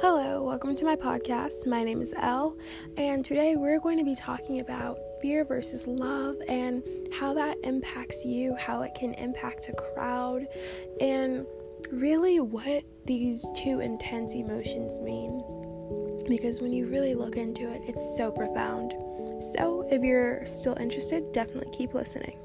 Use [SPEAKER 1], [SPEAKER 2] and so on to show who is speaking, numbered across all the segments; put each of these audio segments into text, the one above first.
[SPEAKER 1] Hello, welcome to my podcast. My name is Elle, and today we're going to be talking about fear versus love and how that impacts you, how it can impact a crowd, and really what these two intense emotions mean. Because when you really look into it, it's so profound. So, if you're still interested, definitely keep listening.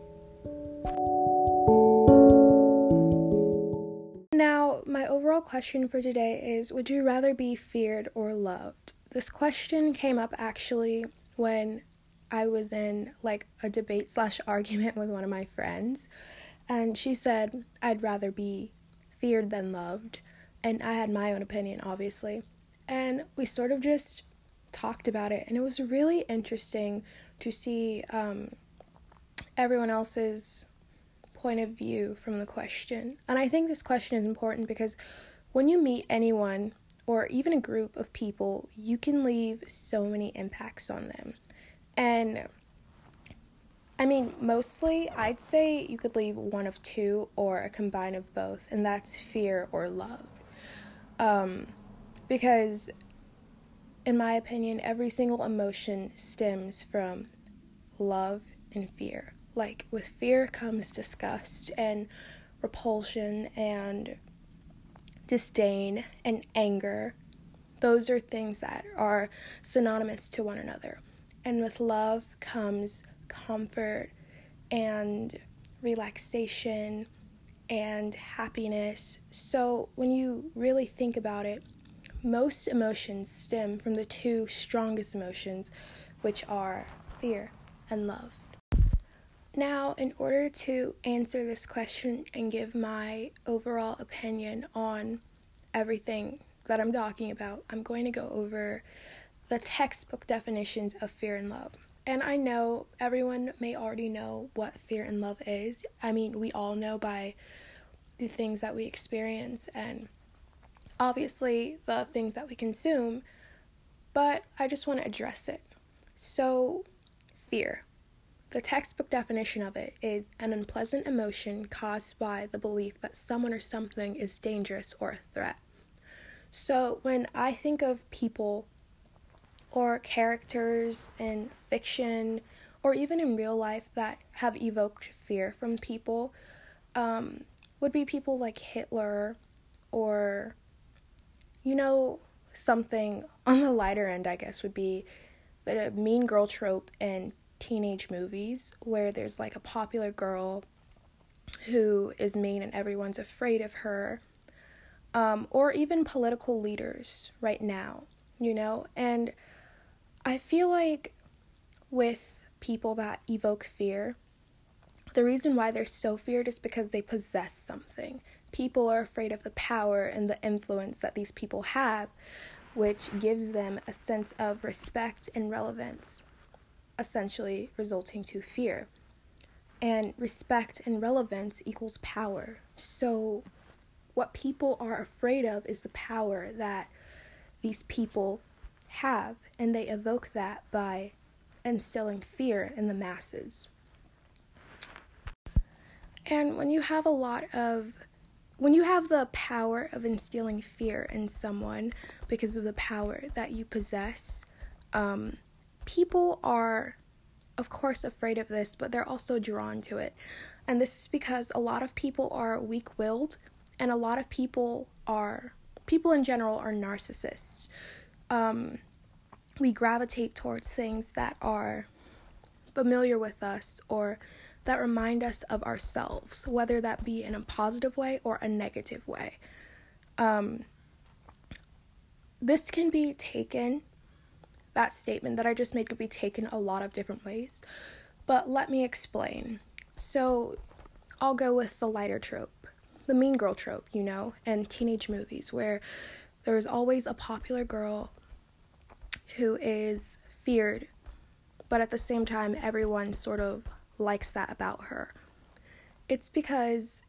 [SPEAKER 1] Question for today is Would you rather be feared or loved? This question came up actually when I was in like a debate slash argument with one of my friends, and she said I'd rather be feared than loved, and I had my own opinion, obviously. And we sort of just talked about it, and it was really interesting to see um, everyone else's point of view from the question. And I think this question is important because when you meet anyone or even a group of people, you can leave so many impacts on them. And I mean, mostly I'd say you could leave one of two or a combine of both, and that's fear or love. Um, because, in my opinion, every single emotion stems from love and fear. Like with fear comes disgust and repulsion and disdain and anger. Those are things that are synonymous to one another. And with love comes comfort and relaxation and happiness. So when you really think about it, most emotions stem from the two strongest emotions, which are fear and love. Now, in order to answer this question and give my overall opinion on everything that I'm talking about, I'm going to go over the textbook definitions of fear and love. And I know everyone may already know what fear and love is. I mean, we all know by the things that we experience and obviously the things that we consume, but I just want to address it. So, fear. The textbook definition of it is an unpleasant emotion caused by the belief that someone or something is dangerous or a threat. So, when I think of people or characters in fiction or even in real life that have evoked fear from people, um, would be people like Hitler or, you know, something on the lighter end, I guess, would be the mean girl trope in teenage movies where there's like a popular girl who is mean and everyone's afraid of her, um, or even political leaders right now, you know? And I feel like with people that evoke fear, the reason why they're so feared is because they possess something. People are afraid of the power and the influence that these people have, which gives them a sense of respect and relevance essentially resulting to fear. And respect and relevance equals power. So, what people are afraid of is the power that these people have, and they evoke that by instilling fear in the masses. And when you have a lot of when you have the power of instilling fear in someone because of the power that you possess, um, people are, of course, afraid of this, but they're also drawn to it. And this is because a lot of people are weak willed, and a lot of people are, people in general are narcissists. Um, we gravitate towards things that are familiar with us or that remind us of ourselves, whether that be in a positive way or a negative way. Um, this can be taken that statement that I just made could be taken a lot of different ways. But let me explain. So, I'll go with the lighter trope, the mean girl trope, you know, and teenage movies where there's always a popular girl who is feared, but at the same time, everyone sort of likes that about her. It's because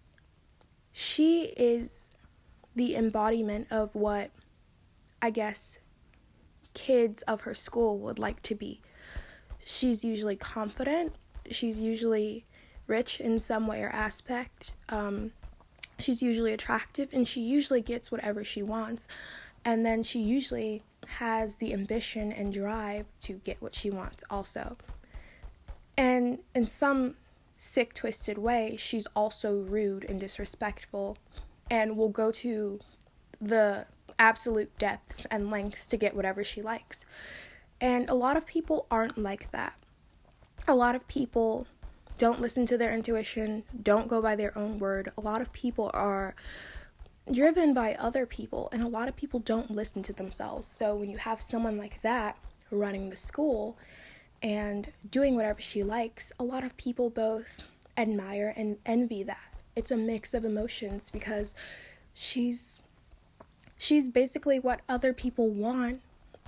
[SPEAKER 1] she is the embodiment of what I guess kids of her school would like to be. She's usually confident, she's usually rich in some way or aspect. Um, she's usually attractive and she usually gets whatever she wants. And then she usually has the ambition and drive to get what she wants, also. And in some sick, twisted way, she's also rude and disrespectful and will go to the absolute depths and lengths to get whatever she likes. And a lot of people aren't like that. A lot of people don't listen to their intuition, don't go by their own word. A lot of people are driven by other people, and a lot of people don't listen to themselves. So when you have someone like that running the school and doing whatever she likes, a lot of people both admire and envy that. It's a mix of emotions because she's she's basically what other people want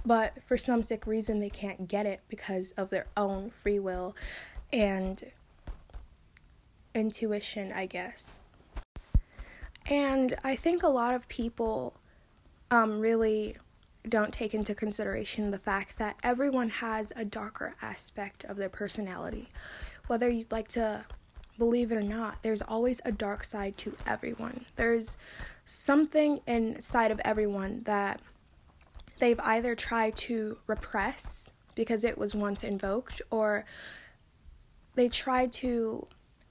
[SPEAKER 1] but for some sick reason they can't get it because of their own free will and intuition, I guess. And I think a lot of people um, really don't take into consideration the fact that everyone has a darker aspect of their personality. Whether you'd like to believe it or not, there's always a dark side to everyone. There's something inside of everyone that they've either tried to repress because it was once invoked or they tried to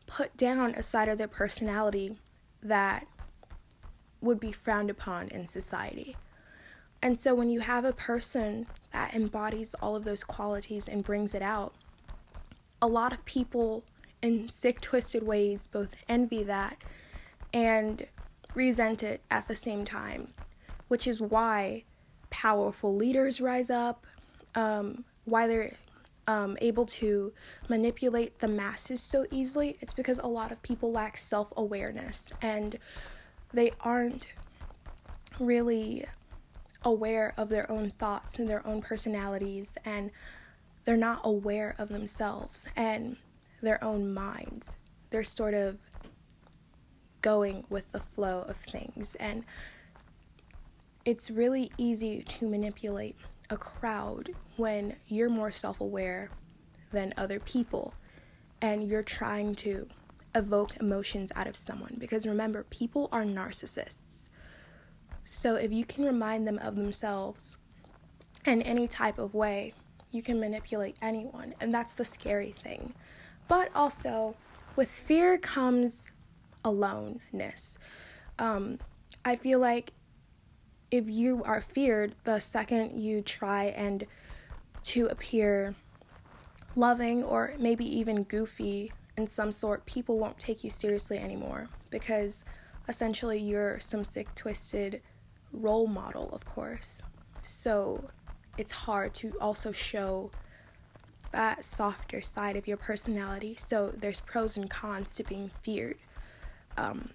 [SPEAKER 1] put down a side of their personality that would be frowned upon in society. And so when you have a person that embodies all of those qualities and brings it out, a lot of people in sick, twisted ways both envy that and resent it at the same time, which is why powerful leaders rise up, um, why they're um, able to manipulate the masses so easily, it's because a lot of people lack self awareness and they aren't really aware of their own thoughts and their own personalities, and they're not aware of themselves and their own minds. They're sort of going with the flow of things and it's really easy to manipulate a crowd when you're more self aware than other people and you're trying to evoke emotions out of someone. Because remember, people are narcissists. So if you can remind them of themselves in any type of way, you can manipulate anyone. And that's the scary thing. But also, with fear comes aloneness. Um, I feel like if you are feared, the second you try and to appear loving or maybe even goofy in some sort, people won't take you seriously anymore because essentially you're some sick, twisted role model, of course. So it's hard to also show that softer side of your personality. So there's pros and cons to being feared um,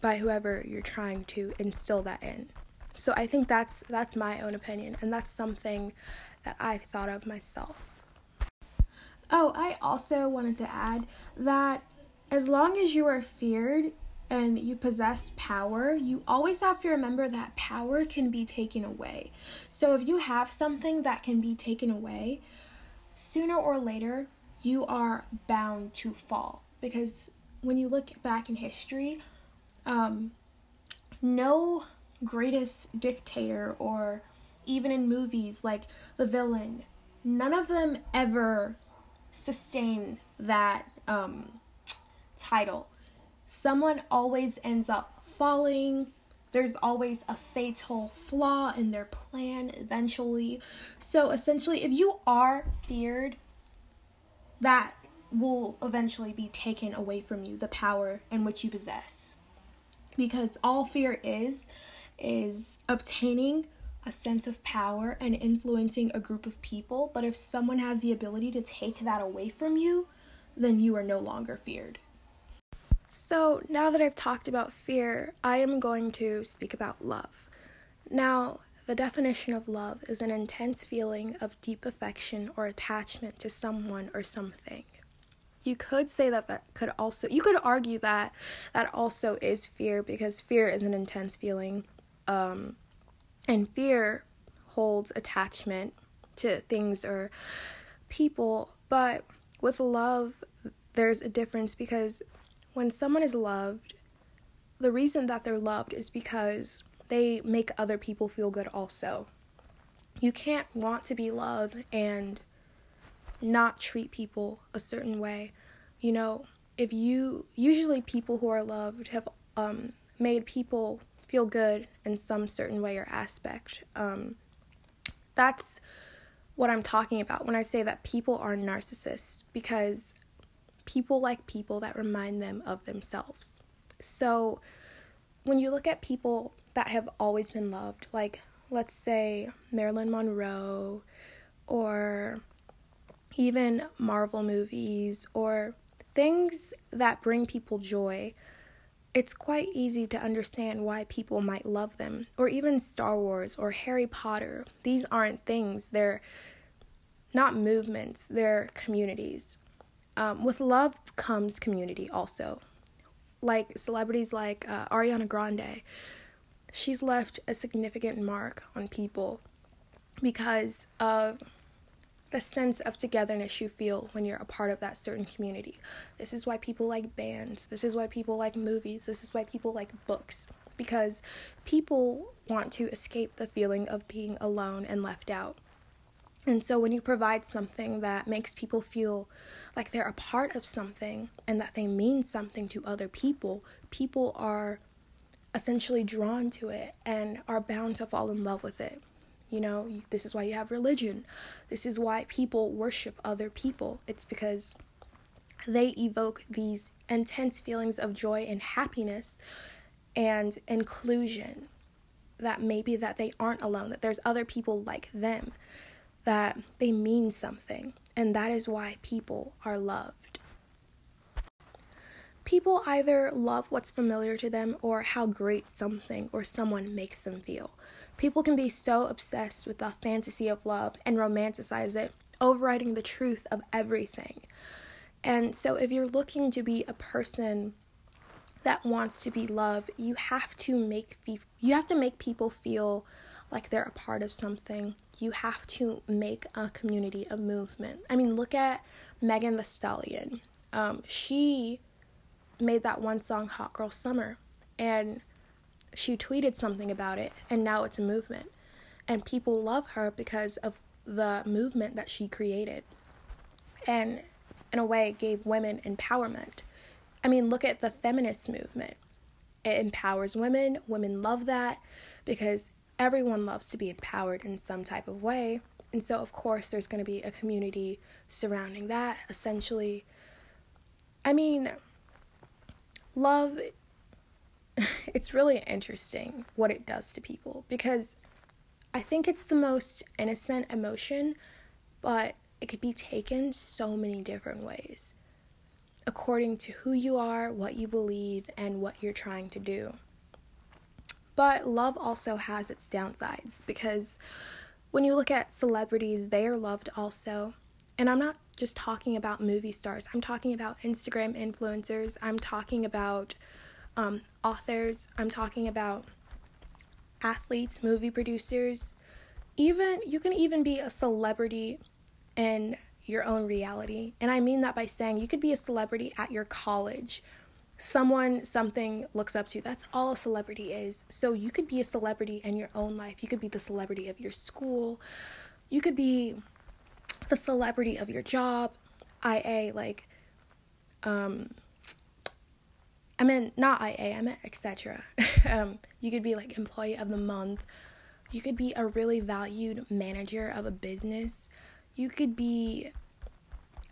[SPEAKER 1] by whoever you're trying to instill that in. So I think that's that's my own opinion and that's something that I've thought of myself. Oh, I also wanted to add that as long as you are feared and you possess power, you always have to remember that power can be taken away. So if you have something that can be taken away, sooner or later you are bound to fall because when you look back in history, um, no greatest dictator or even in movies like the villain none of them ever sustain that um, title. Someone always ends up falling. There's always a fatal flaw in their plan eventually. So essentially if you are feared that will eventually be taken away from you the power in which you possess because all fear is is obtaining a sense of power and influencing a group of people. But if someone has the ability to take that away from you, then you are no longer feared. So, now that I've talked about fear, I am going to speak about love. Now, the definition of love is an intense feeling of deep affection or attachment to someone or something. You could say that that could also, you could argue that that also is fear because fear is an intense feeling um, and fear holds attachment to things or people. But with love, there's a difference because when someone is loved, the reason that they're loved is because they make other people feel good also. You can't want to be loved and not treat people a certain way. You know, if you usually people who are loved have um, made people feel good in some certain way or aspect. Um, that's what I'm talking about when I say that people are narcissists because people like people that remind them of themselves. So when you look at people that have always been loved, like let's say Marilyn Monroe or even Marvel movies or things that bring people joy, it's quite easy to understand why people might love them. Or even Star Wars or Harry Potter. These aren't things, they're not movements, they're communities. Um, with love comes community also. Like celebrities like uh, Ariana Grande, she's left a significant mark on people because of the sense of togetherness you feel when you're a part of that certain community. This is why people like bands, this is why people like movies, this is why people like books because people want to escape the feeling of being alone and left out. And so when you provide something that makes people feel like they're a part of something and that they mean something to other people, people are essentially drawn to it and are bound to fall in love with it. You know, this is why you have religion. This is why people worship other people. It's because they evoke these intense feelings of joy and happiness and inclusion that maybe that they aren't alone, that there's other people like them, that they mean something, and that is why people are loved. People either love what's familiar to them or how great something or someone makes them feel. People can be so obsessed with the fantasy of love and romanticize it, overriding the truth of everything. And so, if you're looking to be a person that wants to be loved, you have to make you have to make people feel like they're a part of something. You have to make a community, a movement. I mean, look at Megan Thee Stallion. Um, she made that one song, "Hot Girl Summer," and she tweeted something about it and now it's a movement. And people love her because of the movement that she created. And in a way it gave women empowerment. I mean look at the feminist movement. It empowers women. Women love that because everyone loves to be empowered in some type of way. And so of course there's going to be a community surrounding that essentially. I mean love it's really interesting what it does to people because I think it's the most innocent emotion, but it could be taken so many different ways according to who you are, what you believe, and what you're trying to do. But love also has its downsides because when you look at celebrities, they are loved also. And I'm not just talking about movie stars, I'm talking about Instagram influencers, I'm talking about um, authors, I'm talking about athletes, movie producers, even you can even be a celebrity in your own reality. And I mean that by saying you could be a celebrity at your college. Someone something looks up to. That's all a celebrity is. So you could be a celebrity in your own life. You could be the celebrity of your school. You could be the celebrity of your job. IA like um I mean, not IA, I meant etc. um, you could be like employee of the month. You could be a really valued manager of a business. You could be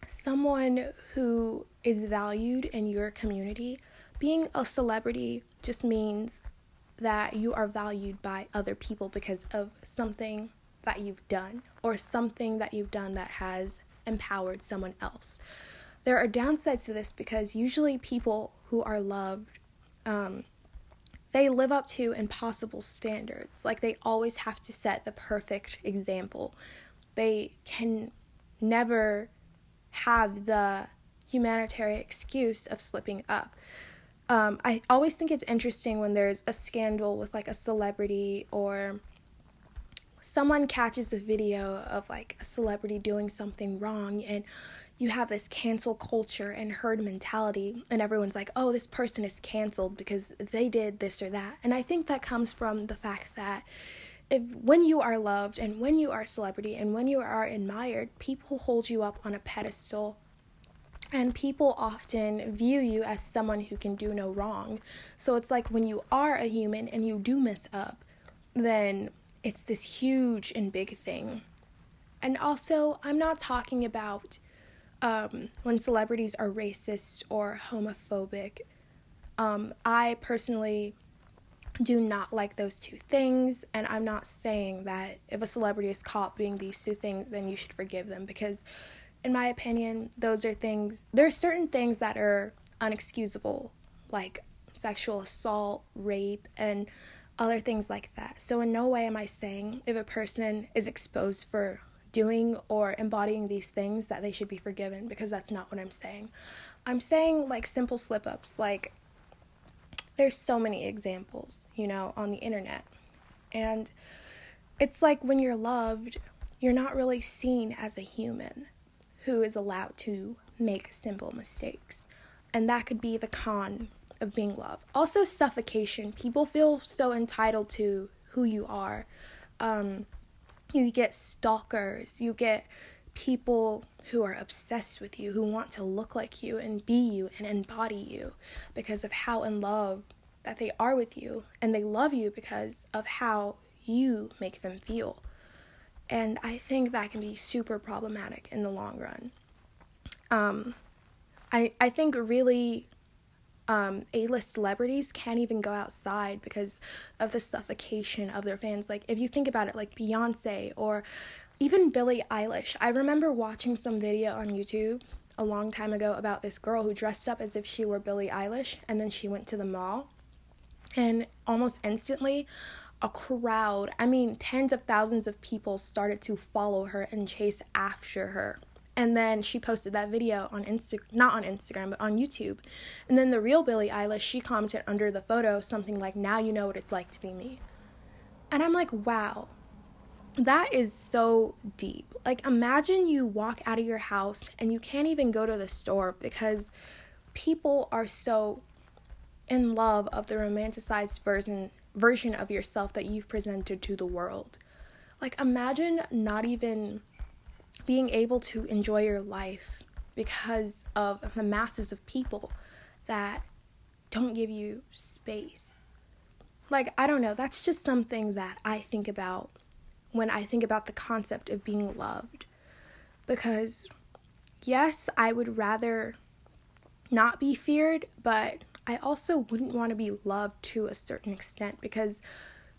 [SPEAKER 1] someone who is valued in your community. Being a celebrity just means that you are valued by other people because of something that you've done or something that you've done that has empowered someone else. There are downsides to this because usually people who are loved, um, they live up to impossible standards. Like they always have to set the perfect example. They can never have the humanitarian excuse of slipping up. Um, I always think it's interesting when there's a scandal with like a celebrity or someone catches a video of like a celebrity doing something wrong and you have this cancel culture and herd mentality, and everyone's like, oh, this person is canceled because they did this or that. And I think that comes from the fact that if when you are loved and when you are a celebrity and when you are admired, people hold you up on a pedestal. And people often view you as someone who can do no wrong. So it's like when you are a human and you do mess up, then it's this huge and big thing. And also, I'm not talking about um, when celebrities are racist or homophobic. Um, I personally do not like those two things, and I'm not saying that if a celebrity is caught being these two things, then you should forgive them because, in my opinion, those are things, there are certain things that are unexcusable, like sexual assault, rape, and other things like that. So, in no way am I saying if a person is exposed for doing or embodying these things that they should be forgiven because that's not what I'm saying. I'm saying like simple slip ups, like there's so many examples, you know, on the internet. And it's like when you're loved, you're not really seen as a human who is allowed to make simple mistakes. And that could be the con of being loved. Also, suffocation. People feel so entitled to who you are. Um, you get stalkers, you get people who are obsessed with you, who want to look like you and be you and embody you because of how in love that they are with you. And they love you because of how you make them feel. And I think that can be super problematic in the long run. Um, I, I think really um, A-list celebrities can't even go outside because of the suffocation of their fans. Like if you think about it, like Beyonce or even Billie Eilish. I remember watching some video on YouTube a long time ago about this girl who dressed up as if she were Billie Eilish and then she went to the mall. And almost instantly, a crowd, I mean, tens of thousands of people started to follow her and chase after her and then she posted that video on Insta not on Instagram but on YouTube. And then the real Billie Eilish, she commented under the photo something like now you know what it's like to be me. And I'm like, wow. That is so deep. Like imagine you walk out of your house and you can't even go to the store because people are so in love of the romanticized version version of yourself that you've presented to the world. Like imagine not even being able to enjoy your life because of the masses of people that don't give you space. Like, I don't know, that's just something that I think about when I think about the concept of being loved. Because, yes, I would rather not be feared, but I also wouldn't want to be loved to a certain extent because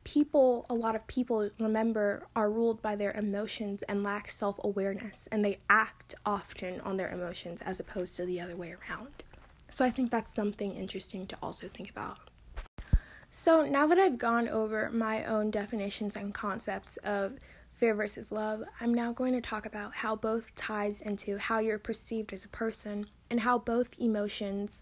[SPEAKER 1] people, a lot of people, remember, are ruled by their emotions and lack self awareness, and they act often on their emotions as opposed to the other way around. So I think that's something interesting to also think about. So now that I've gone over my own definitions and concepts of fear versus love, I'm now going to talk about how both ties into how you're perceived as a person and how both emotions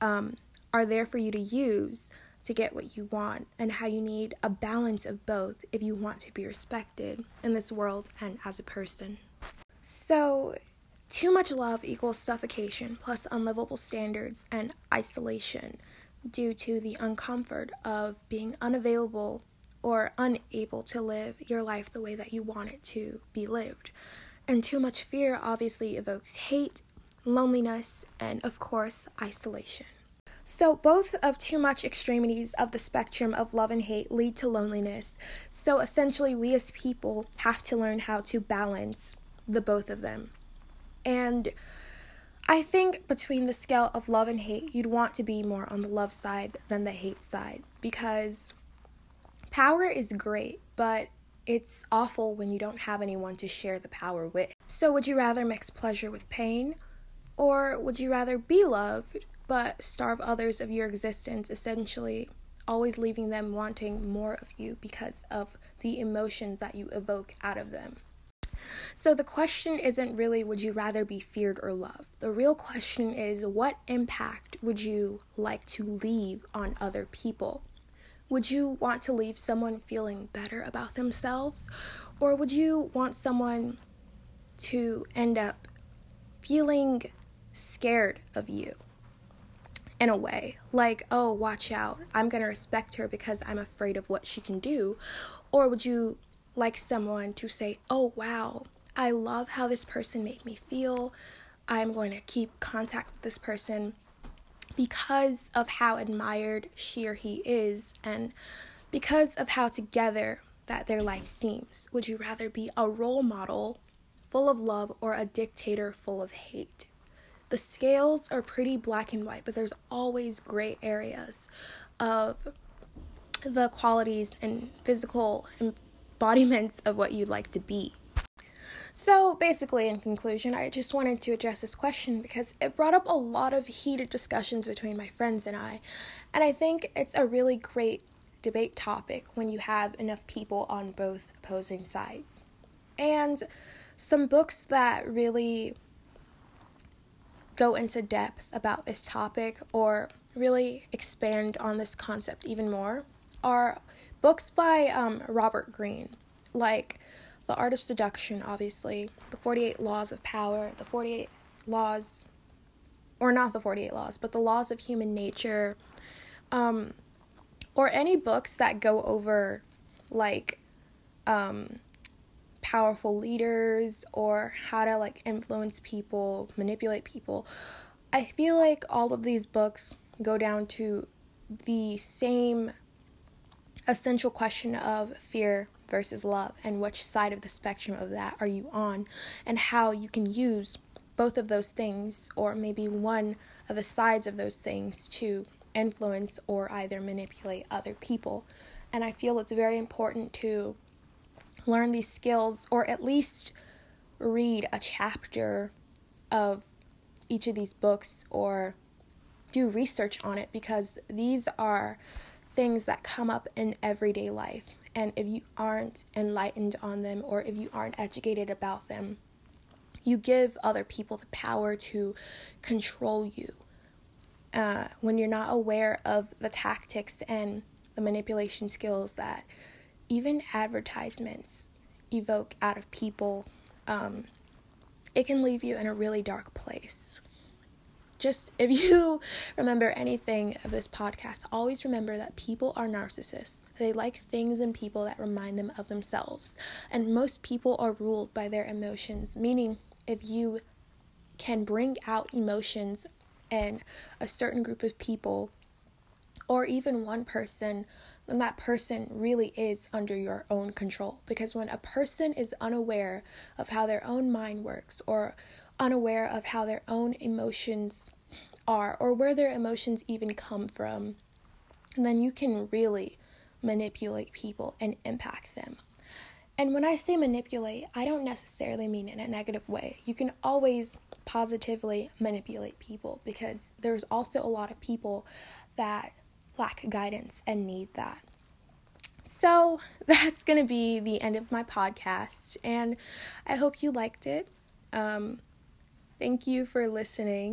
[SPEAKER 1] um, are there for you to use to get what you want, and how you need a balance of both if you want to be respected in this world and as a person. So, too much love equals suffocation plus unlivable standards and isolation due to the uncomfort of being unavailable or unable to live your life the way that you want it to be lived. And too much fear obviously evokes hate, loneliness, and of course, isolation. So, both of too much extremities of the spectrum of love and hate lead to loneliness. So, essentially, we as people have to learn how to balance the both of them. And I think between the scale of love and hate, you'd want to be more on the love side than the hate side because power is great, but it's awful when you don't have anyone to share the power with. So, would you rather mix pleasure with pain? Or would you rather be loved but starve others of your existence, essentially, always leaving them wanting more of you because of the emotions that you evoke out of them. So, the question isn't really would you rather be feared or loved? The real question is what impact would you like to leave on other people? Would you want to leave someone feeling better about themselves? Or would you want someone to end up feeling scared of you in a way. Like, oh, watch out. I'm going to respect her because I'm afraid of what she can do. Or would you like someone to say, oh, wow, I love how this person made me feel. I'm going to keep contact with this person because of how admired she or he is and because of how together that their life seems. Would you rather be a role model full of love or a dictator full of hate? The scales are pretty black and white, but there's always gray areas of the qualities and physical embodiments of what you'd like to be. So, basically, in conclusion, I just wanted to address this question because it brought up a lot of heated discussions between my friends and I. And I think it's a really great debate topic when you have enough people on both opposing sides. And some books that really go into depth about this topic or really expand on this concept even more are books by um, Robert Greene, like The Art of Seduction, obviously, The 48 Laws of Power, The 48 Laws, or not The 48 Laws, but The Laws of Human Nature, um, or any books that go over like um, powerful leaders or how to like influence people, manipulate people. I feel like all of these books go down to the same essential question of fear versus love and which side of the spectrum of that are you on and how you can use both of those things or maybe one of the sides of those things to influence or either manipulate other people. And I feel it's very important to learn these skills or at least read a chapter of each of these books or do research on it because these are things that come up in everyday life. And if you aren't enlightened on them or if you aren't educated about them, you give other people the power to control you. Uh, when you're not aware of the tactics and the manipulation skills that even advertisements evoke out of people, um, it can leave you in a really dark place just if you remember anything of this podcast, always remember that people are narcissists. They like things and people that remind them of themselves. And most people are ruled by their emotions, meaning if you can bring out emotions in a certain group of people or even one person, then that person really is under your own control. Because when a person is unaware of how their own mind works or unaware of how their own emotions are or where their emotions even come from, then you can really manipulate people and impact them. And when I say manipulate, I don't necessarily mean in a negative way. You can always positively manipulate people because there's also a lot of people that lack guidance and need that. So that's going to be the end of my podcast, and I hope you liked it. Um, Thank you for listening.